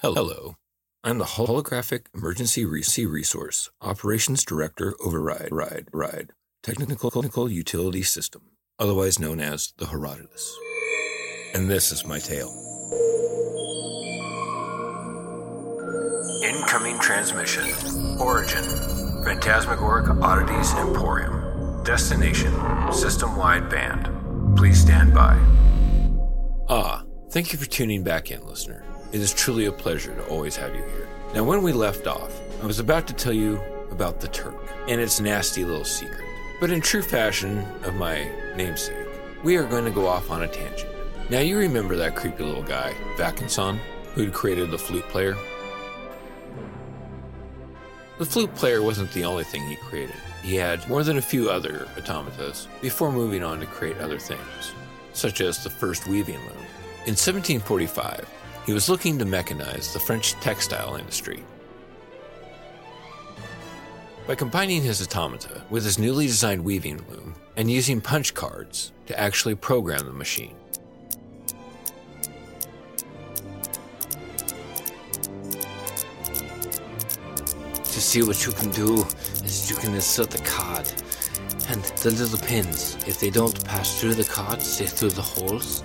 Hello. I'm the Holographic Emergency Re- Resource Operations Director Override Ride Ride Technical Technical Utility System, otherwise known as the Herodotus. And this is my tale. Incoming transmission. Origin. Phantasmagoric Oddities Emporium. Destination. System-wide band. Please stand by. Ah, thank you for tuning back in, listener. It is truly a pleasure to always have you here. Now, when we left off, I was about to tell you about the Turk and its nasty little secret. But in true fashion of my namesake, we are going to go off on a tangent. Now, you remember that creepy little guy, Vaucanson, who'd created the flute player? The flute player wasn't the only thing he created. He had more than a few other automatas before moving on to create other things, such as the first weaving loom. In 1745, he was looking to mechanize the French textile industry. By combining his automata with his newly designed weaving loom and using punch cards to actually program the machine. To see what you can do is you can insert the card. And the little pins, if they don't pass through the card, say through the holes,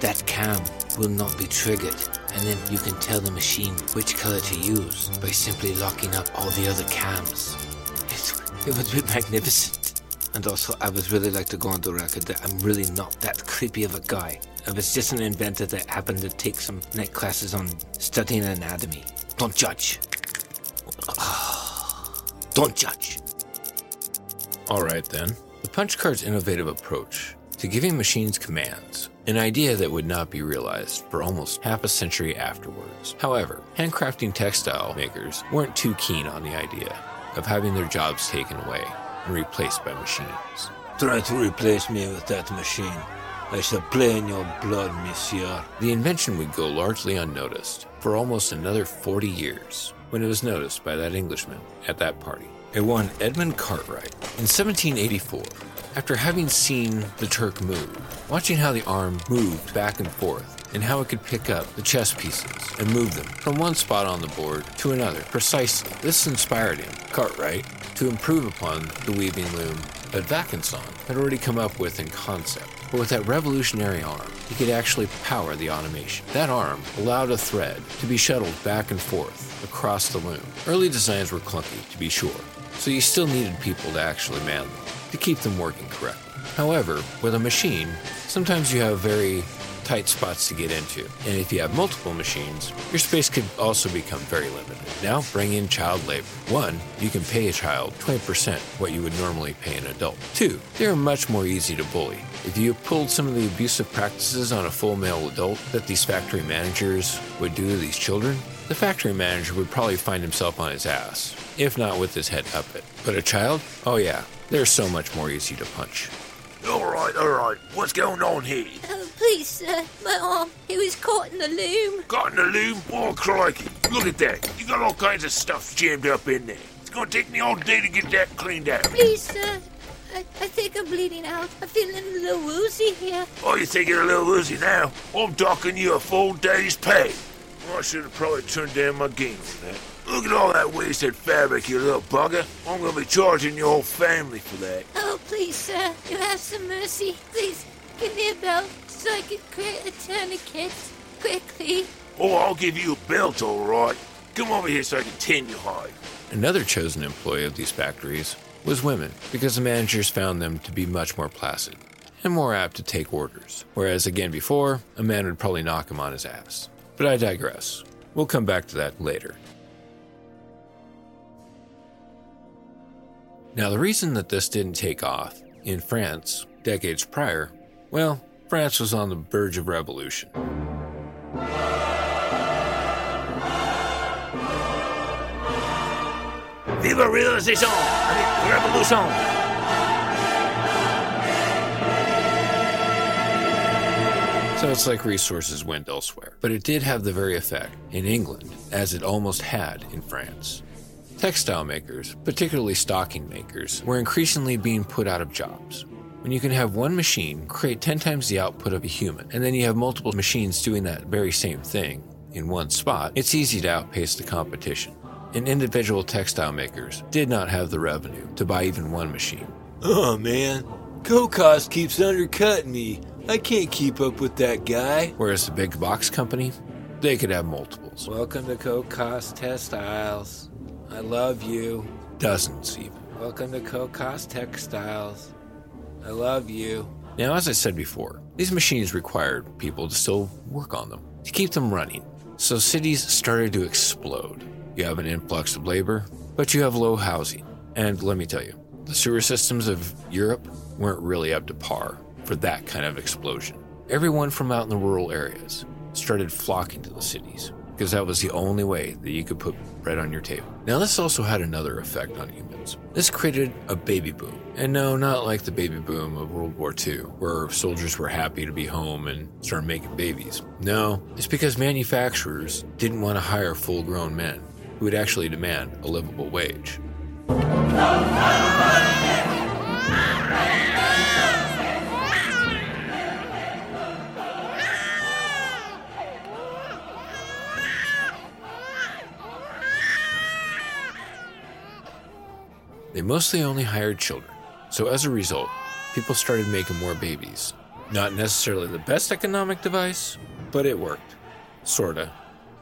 that cam will not be triggered. And then you can tell the machine which color to use by simply locking up all the other cams. It, it would be magnificent. And also, I would really like to go on the record that I'm really not that creepy of a guy. I was just an inventor that happened to take some night classes on studying anatomy. Don't judge. Don't judge. Alright then. The punch card's innovative approach to giving machines commands, an idea that would not be realized for almost half a century afterwards. However, handcrafting textile makers weren't too keen on the idea of having their jobs taken away and replaced by machines. Try to replace me with that machine. I shall play in your blood, monsieur. The invention would go largely unnoticed for almost another 40 years when it was noticed by that Englishman at that party. It one Edmund Cartwright in 1784 after having seen the Turk move, watching how the arm moved back and forth, and how it could pick up the chess pieces and move them from one spot on the board to another precisely. This inspired him, Cartwright, to improve upon the weaving loom that Vaucanson had already come up with in concept. But with that revolutionary arm, he could actually power the automation. That arm allowed a thread to be shuttled back and forth across the loom. Early designs were clunky, to be sure, so you still needed people to actually man them to keep them working correctly. However, with a machine, sometimes you have very tight spots to get into, and if you have multiple machines, your space could also become very limited. Now, bring in child labor. One, you can pay a child 20% what you would normally pay an adult. Two, they are much more easy to bully. If you pulled some of the abusive practices on a full male adult that these factory managers would do to these children, the factory manager would probably find himself on his ass, if not with his head up it. But a child? Oh yeah, they're so much more easy to punch. All right, all right. What's going on here? Please, sir. My arm. It was caught in the loom. Caught in the loom? Oh, crikey. Look at that. You got all kinds of stuff jammed up in there. It's gonna take me all day to get that cleaned out. Please, sir. I, I think I'm bleeding out. I'm feeling a little woozy here. Oh, you think you're a little woozy now? I'm docking you a full day's pay. Well, I should have probably turned down my game on that. Look at all that wasted fabric, you little bugger. I'm gonna be charging your whole family for that. Oh, please, sir. You have some mercy. Please, give me a belt so I can create a tourniquet. Quickly. Oh, I'll give you a belt, all right. Come over here so I can tan your hide. Another chosen employee of these factories was women, because the managers found them to be much more placid and more apt to take orders. Whereas, again, before, a man would probably knock him on his ass. But I digress. We'll come back to that later. Now, the reason that this didn't take off in France decades prior, well, France was on the verge of revolution. Viva realization! Revolution! So it's like resources went elsewhere. But it did have the very effect in England as it almost had in France. Textile makers, particularly stocking makers, were increasingly being put out of jobs. When you can have one machine create 10 times the output of a human, and then you have multiple machines doing that very same thing, in one spot, it's easy to outpace the competition. And individual textile makers did not have the revenue to buy even one machine. Oh man, Co-Cost keeps undercutting me. I can't keep up with that guy. Whereas the big box company, they could have multiples. Welcome to Co-Cost Textiles. I love you. Dozens even. Welcome to Co-Cost Textiles. I love you. Now, as I said before, these machines required people to still work on them, to keep them running. So cities started to explode. You have an influx of labor, but you have low housing. And let me tell you, the sewer systems of Europe weren't really up to par for that kind of explosion. Everyone from out in the rural areas started flocking to the cities because that was the only way that you could put bread on your table. Now, this also had another effect on humans. This created a baby boom. And no, not like the baby boom of World War II, where soldiers were happy to be home and start making babies. No, it's because manufacturers didn't want to hire full grown men who would actually demand a livable wage. They mostly only hired children. So as a result, people started making more babies. Not necessarily the best economic device, but it worked. Sorta.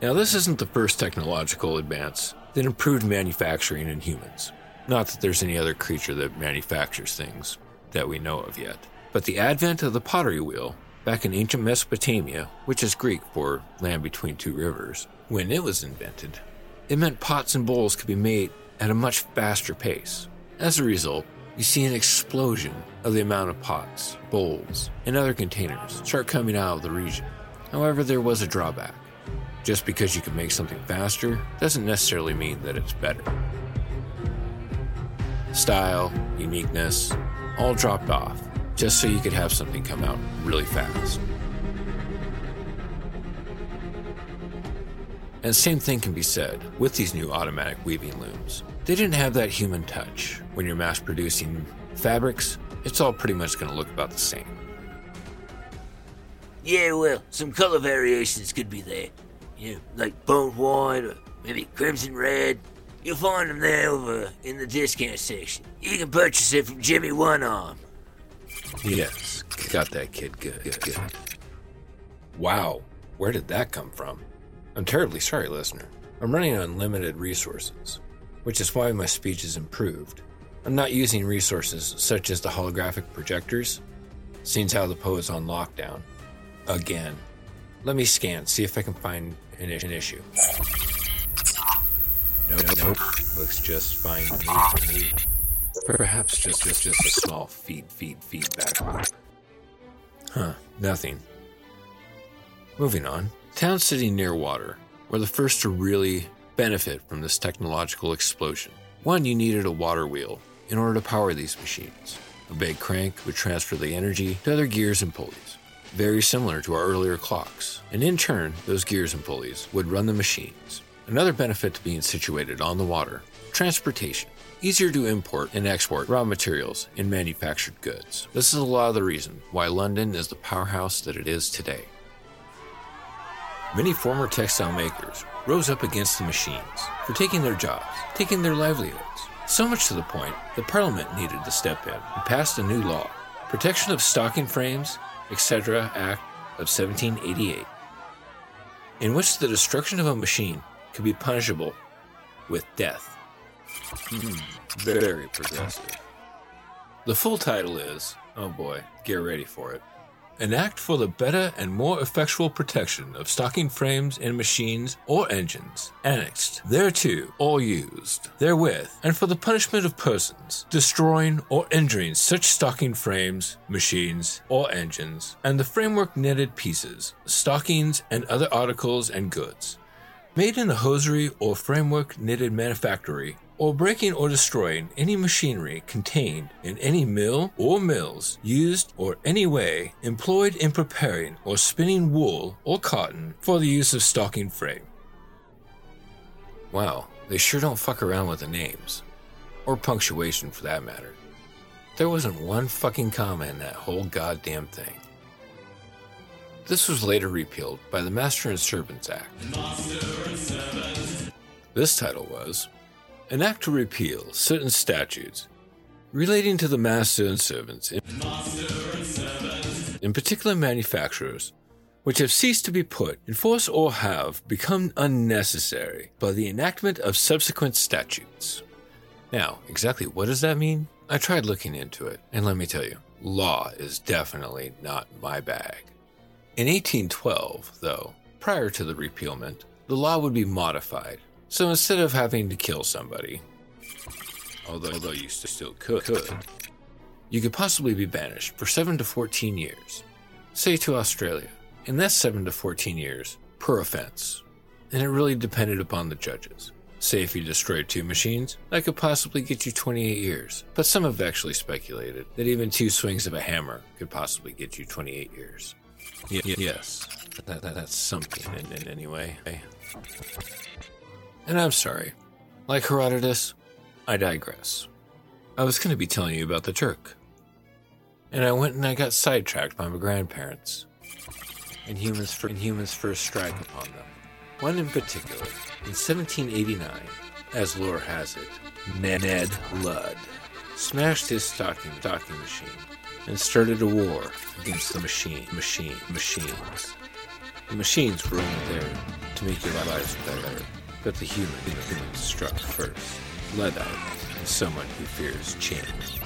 Now, this isn't the first technological advance that improved manufacturing in humans. Not that there's any other creature that manufactures things that we know of yet. But the advent of the pottery wheel back in ancient Mesopotamia, which is Greek for land between two rivers, when it was invented, it meant pots and bowls could be made at a much faster pace. As a result, you see an explosion of the amount of pots, bowls, and other containers start coming out of the region. However, there was a drawback. Just because you can make something faster doesn't necessarily mean that it's better. Style, uniqueness, all dropped off just so you could have something come out really fast. And same thing can be said with these new automatic weaving looms. They didn't have that human touch. When you're mass producing fabrics, it's all pretty much going to look about the same. Yeah, well, some color variations could be there. You know, like bone white or maybe crimson red. You'll find them there over in the discount section. You can purchase it from Jimmy One Arm. Yes, got that kid good, good, good. Wow, where did that come from? I'm terribly sorry, listener. I'm running on limited resources, which is why my speech is improved. I'm not using resources such as the holographic projectors, seems how the poet's on lockdown. Again. Let me scan, see if I can find an, an issue. No, nope, nope. Looks just fine. To me. Perhaps just, just just a small feed feed feedback loop. Huh, nothing. Moving on. Towns sitting near water were the first to really benefit from this technological explosion. One, you needed a water wheel in order to power these machines. A big crank would transfer the energy to other gears and pulleys, very similar to our earlier clocks. And in turn, those gears and pulleys would run the machines. Another benefit to being situated on the water transportation. Easier to import and export raw materials and manufactured goods. This is a lot of the reason why London is the powerhouse that it is today. Many former textile makers rose up against the machines for taking their jobs, taking their livelihoods. So much to the point that Parliament needed to step in and passed a new law, Protection of Stocking Frames, etc. Act of 1788, in which the destruction of a machine could be punishable with death. Hmm, very progressive. The full title is, oh boy, get ready for it. An act for the better and more effectual protection of stocking frames and machines or engines, annexed thereto or used therewith, and for the punishment of persons destroying or injuring such stocking frames, machines, or engines, and the framework knitted pieces, stockings, and other articles and goods, made in a hosiery or framework knitted manufactory or breaking or destroying any machinery contained in any mill or mills used or any way employed in preparing or spinning wool or cotton for the use of stocking frame. Wow, they sure don't fuck around with the names. Or punctuation for that matter. There wasn't one fucking comma in that whole goddamn thing. This was later repealed by the Master and Servants Act. This title was An Act to Repeal Certain Statutes relating to the master and servants, in, in particular manufacturers, which have ceased to be put in force or have become unnecessary by the enactment of subsequent statutes. Now, exactly what does that mean? I tried looking into it, and let me tell you, law is definitely not my bag. In 1812, though, prior to the repealment, the law would be modified. So instead of having to kill somebody, although, although you still could, could, you could possibly be banished for 7 to 14 years, say to Australia, and that's 7 to 14 years per offense. And it really depended upon the judges. Say if you destroyed two machines, that could possibly get you 28 years. But some have actually speculated that even two swings of a hammer could possibly get you 28 years. Y- yes, that, that, that's something in, in any way. And I'm sorry. Like Herodotus, I digress. I was going to be telling you about the Turk. And I went and I got sidetracked by my grandparents. And humans, for, and humans first strike upon them. One in particular, in 1789, as lore has it, Ned Ludd smashed his stocking, stocking machine and started a war against the machine, machine, machines. The machines were only there to make your lives better, but the human, human struck first. Luddite is someone who fears change.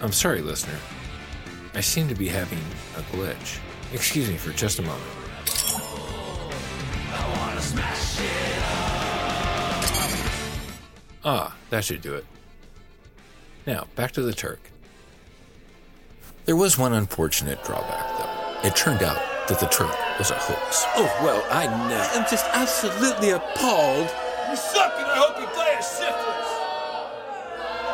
I'm sorry, listener. I seem to be having a glitch. Excuse me for just a moment. Ah, that should do it. Now, back to the Turk. There was one unfortunate drawback, though. It turned out that the Turk was a hoax. Oh, well, I know. I'm just absolutely appalled. You suck and I hope you die of syphilis.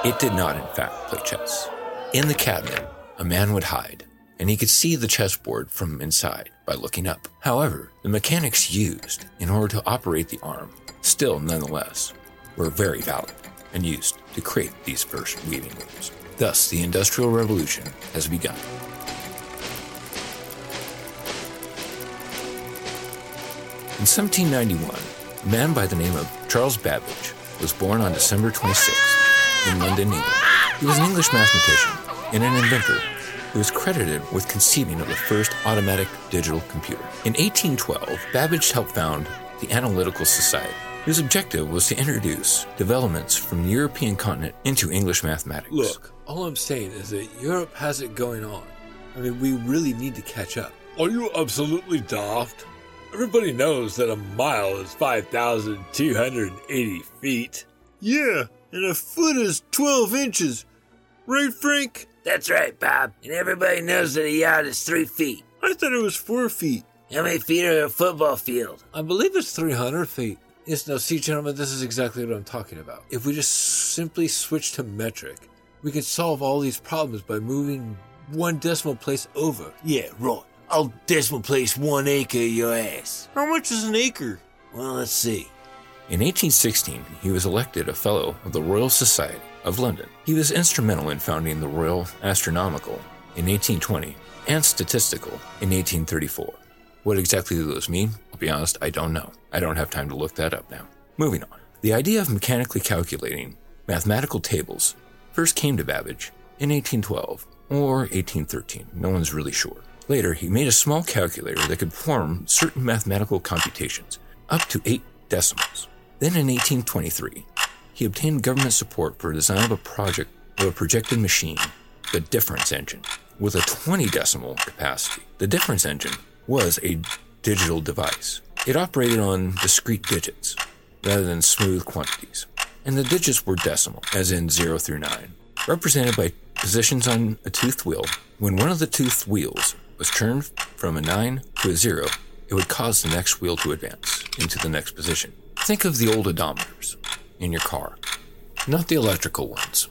It did not, in fact, play chess. In the cabinet, a man would hide, and he could see the chessboard from inside by looking up. However, the mechanics used in order to operate the arm still, nonetheless, were very valuable and used to create these first weaving looms. Thus, the Industrial Revolution has begun. In 1791, a man by the name of Charles Babbage was born on December 26th in London, England. He was an English mathematician and an inventor who is credited with conceiving of the first automatic digital computer. In 1812, Babbage helped found the Analytical Society, whose objective was to introduce developments from the European continent into English mathematics. Look, all I'm saying is that Europe has it going on. I mean, we really need to catch up. Are you absolutely daft? Everybody knows that a mile is 5,280 feet. Yeah, and a foot is 12 inches. Right, Frank? That's right, Bob. And everybody knows that a yard is three feet. I thought it was four feet. How many feet are a football field? I believe it's 300 feet. Yes, now, see, gentlemen, this is exactly what I'm talking about. If we just simply switch to metric, we can solve all these problems by moving one decimal place over. Yeah, right. I'll decimal place one acre of your ass. How much is an acre? Well, let's see. In 1816, he was elected a Fellow of the Royal Society of London. He was instrumental in founding the Royal Astronomical in 1820 and Statistical in 1834. What exactly do those mean? I'll be honest, I don't know. I don't have time to look that up now. Moving on. The idea of mechanically calculating mathematical tables first came to Babbage in 1812 or 1813. No one's really sure. Later, he made a small calculator that could perform certain mathematical computations, up to eight decimals. Then in 1823, he obtained government support for the design of a project of a projected machine, the difference engine, with a 20 decimal capacity. The difference engine was a digital device. It operated on discrete digits rather than smooth quantities, and the digits were decimal, as in 0 through 9, represented by positions on a toothed wheel. When one of the toothed wheels was turned from a 9 to a 0, it would cause the next wheel to advance into the next position. Think of the old odometers in your car, not the electrical ones,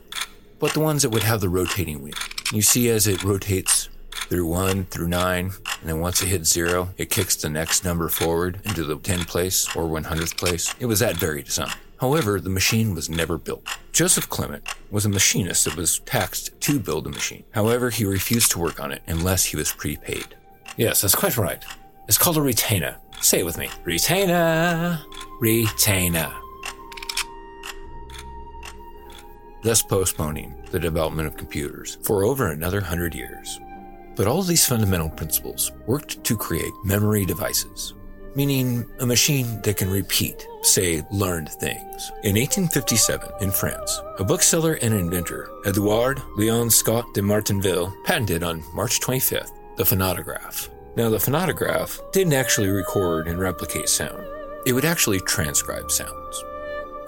but the ones that would have the rotating wheel. You see as it rotates through 1 through 9, and then once it hits 0, it kicks the next number forward into the 10th place or 100th place. It was that very design. However, the machine was never built. Joseph Clement was a machinist that was taxed to build the machine. However, he refused to work on it unless he was prepaid. Yes, that's quite right. It's called a retainer. Say it with me. Retainer. Retainer. Thus postponing the development of computers for over another hundred years. But all these fundamental principles worked to create memory devices, meaning a machine that can repeat, say, learned things. In 1857, in France, a bookseller and inventor, Edouard Leon Scott de Martinville, patented on March 25th the phonautograph. Now, the phonautograph didn't actually record and replicate sound, it would actually transcribe sounds.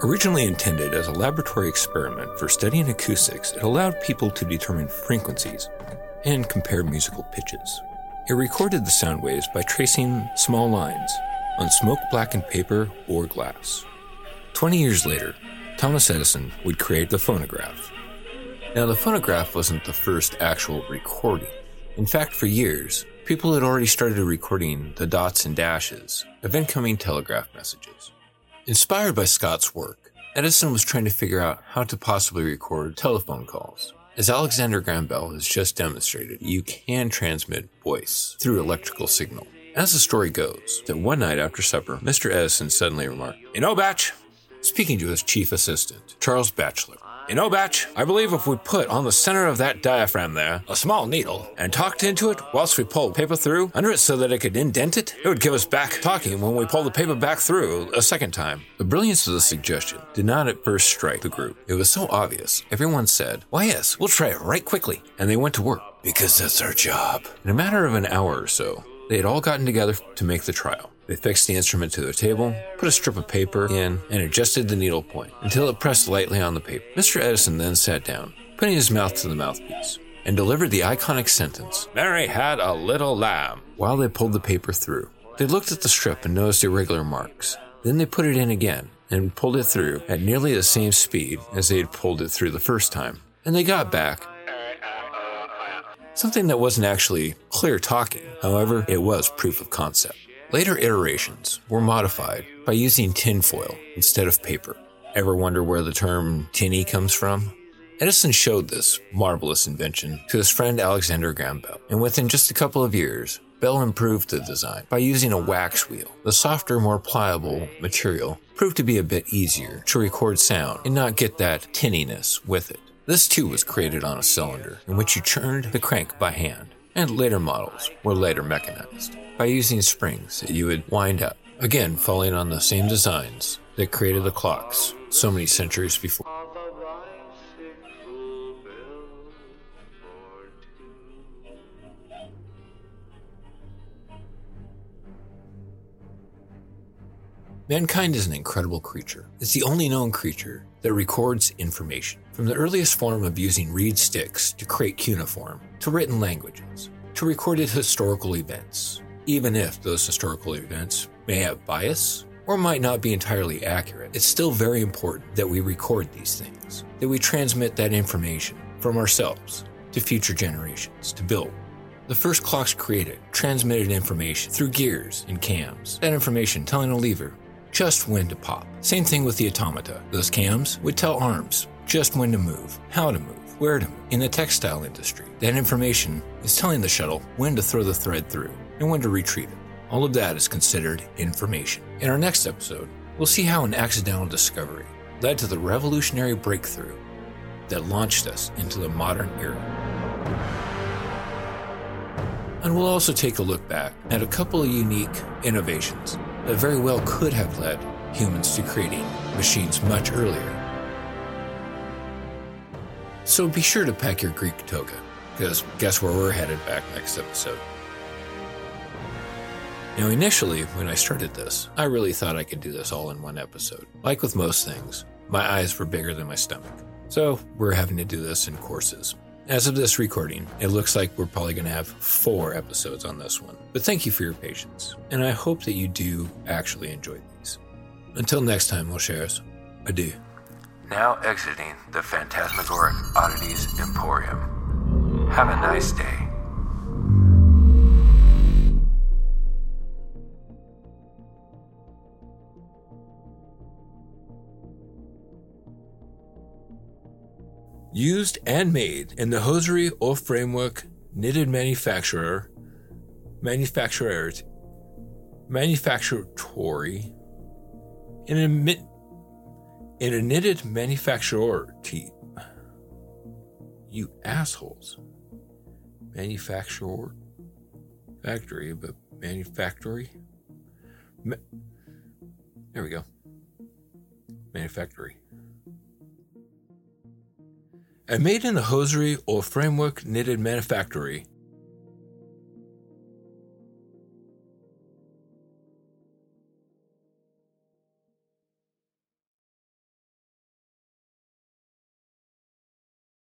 Originally intended as a laboratory experiment for studying acoustics, it allowed people to determine frequencies and compare musical pitches. It recorded the sound waves by tracing small lines on smoke blackened paper or glass. Twenty years later, Thomas Edison would create the phonograph. Now, the phonograph wasn't the first actual recording. In fact, for years, people had already started recording the dots and dashes of incoming telegraph messages. Inspired by Scott's work, Edison was trying to figure out how to possibly record telephone calls. As Alexander Graham Bell has just demonstrated, you can transmit voice through electrical signal. As the story goes, that one night after supper, Mr. Edison suddenly remarked, You know, Batch, speaking to his chief assistant, Charles Batchelor, you know, Batch, I believe if we put on the center of that diaphragm there a small needle and talked into it whilst we pulled paper through under it so that it could indent it, it would give us back talking when we pull the paper back through a second time. The brilliance of the suggestion did not at first strike the group. It was so obvious. Everyone said, Why, yes, we'll try it right quickly. And they went to work because that's our job. In a matter of an hour or so, they had all gotten together to make the trial. They fixed the instrument to their table, put a strip of paper in, and adjusted the needle point until it pressed lightly on the paper. Mr. Edison then sat down, putting his mouth to the mouthpiece, and delivered the iconic sentence, Mary had a little lamb, while they pulled the paper through. They looked at the strip and noticed irregular marks. Then they put it in again and pulled it through at nearly the same speed as they had pulled it through the first time. And they got back something that wasn't actually clear talking. However, it was proof of concept. Later iterations were modified by using tinfoil instead of paper. Ever wonder where the term tinny comes from? Edison showed this marvelous invention to his friend Alexander Graham Bell, and within just a couple of years, Bell improved the design by using a wax wheel. The softer, more pliable material proved to be a bit easier to record sound and not get that tinniness with it. This too was created on a cylinder in which you turned the crank by hand, and later models were later mechanized by using springs that you would wind up, again falling on the same designs that created the clocks so many centuries before. Mankind is an incredible creature. It's the only known creature that records information. From the earliest form of using reed sticks to create cuneiform, to written languages, to recorded historical events, even if those historical events may have bias or might not be entirely accurate, it's still very important that we record these things, that we transmit that information from ourselves to future generations to build. The first clocks created transmitted information through gears and cams. That information telling a lever just when to pop. Same thing with the automata. Those cams would tell arms just when to move, how to move, where. In the textile industry, that information is telling the shuttle when to throw the thread through and when to retrieve it. All of that is considered information. In our next episode, we'll see how an accidental discovery led to the revolutionary breakthrough that launched us into the modern era. And we'll also take a look back at a couple of unique innovations that very well could have led humans to creating machines much earlier. So be sure to pack your Greek toga, because guess where we're headed back next episode? Now, initially, when I started this, I really thought I could do this all in one episode. Like with most things, my eyes were bigger than my stomach. So, we're having to do this in courses. As of this recording, it looks like we're probably going to have four episodes on this one. But thank you for your patience, and I hope that you do actually enjoy these. Until next time, Mosheres, adieu. Now exiting the Phantasmagoric Oddities Emporium. Have a nice day. used and made in the hosiery or framework knitted manufacturer manufacturers, manufacturatory, in a, in a knitted manufacturer tea. You assholes. Manufacturer, factory, but manufactory. Ma- there we go. Manufactory. A made in the hosiery or framework knitted manufactory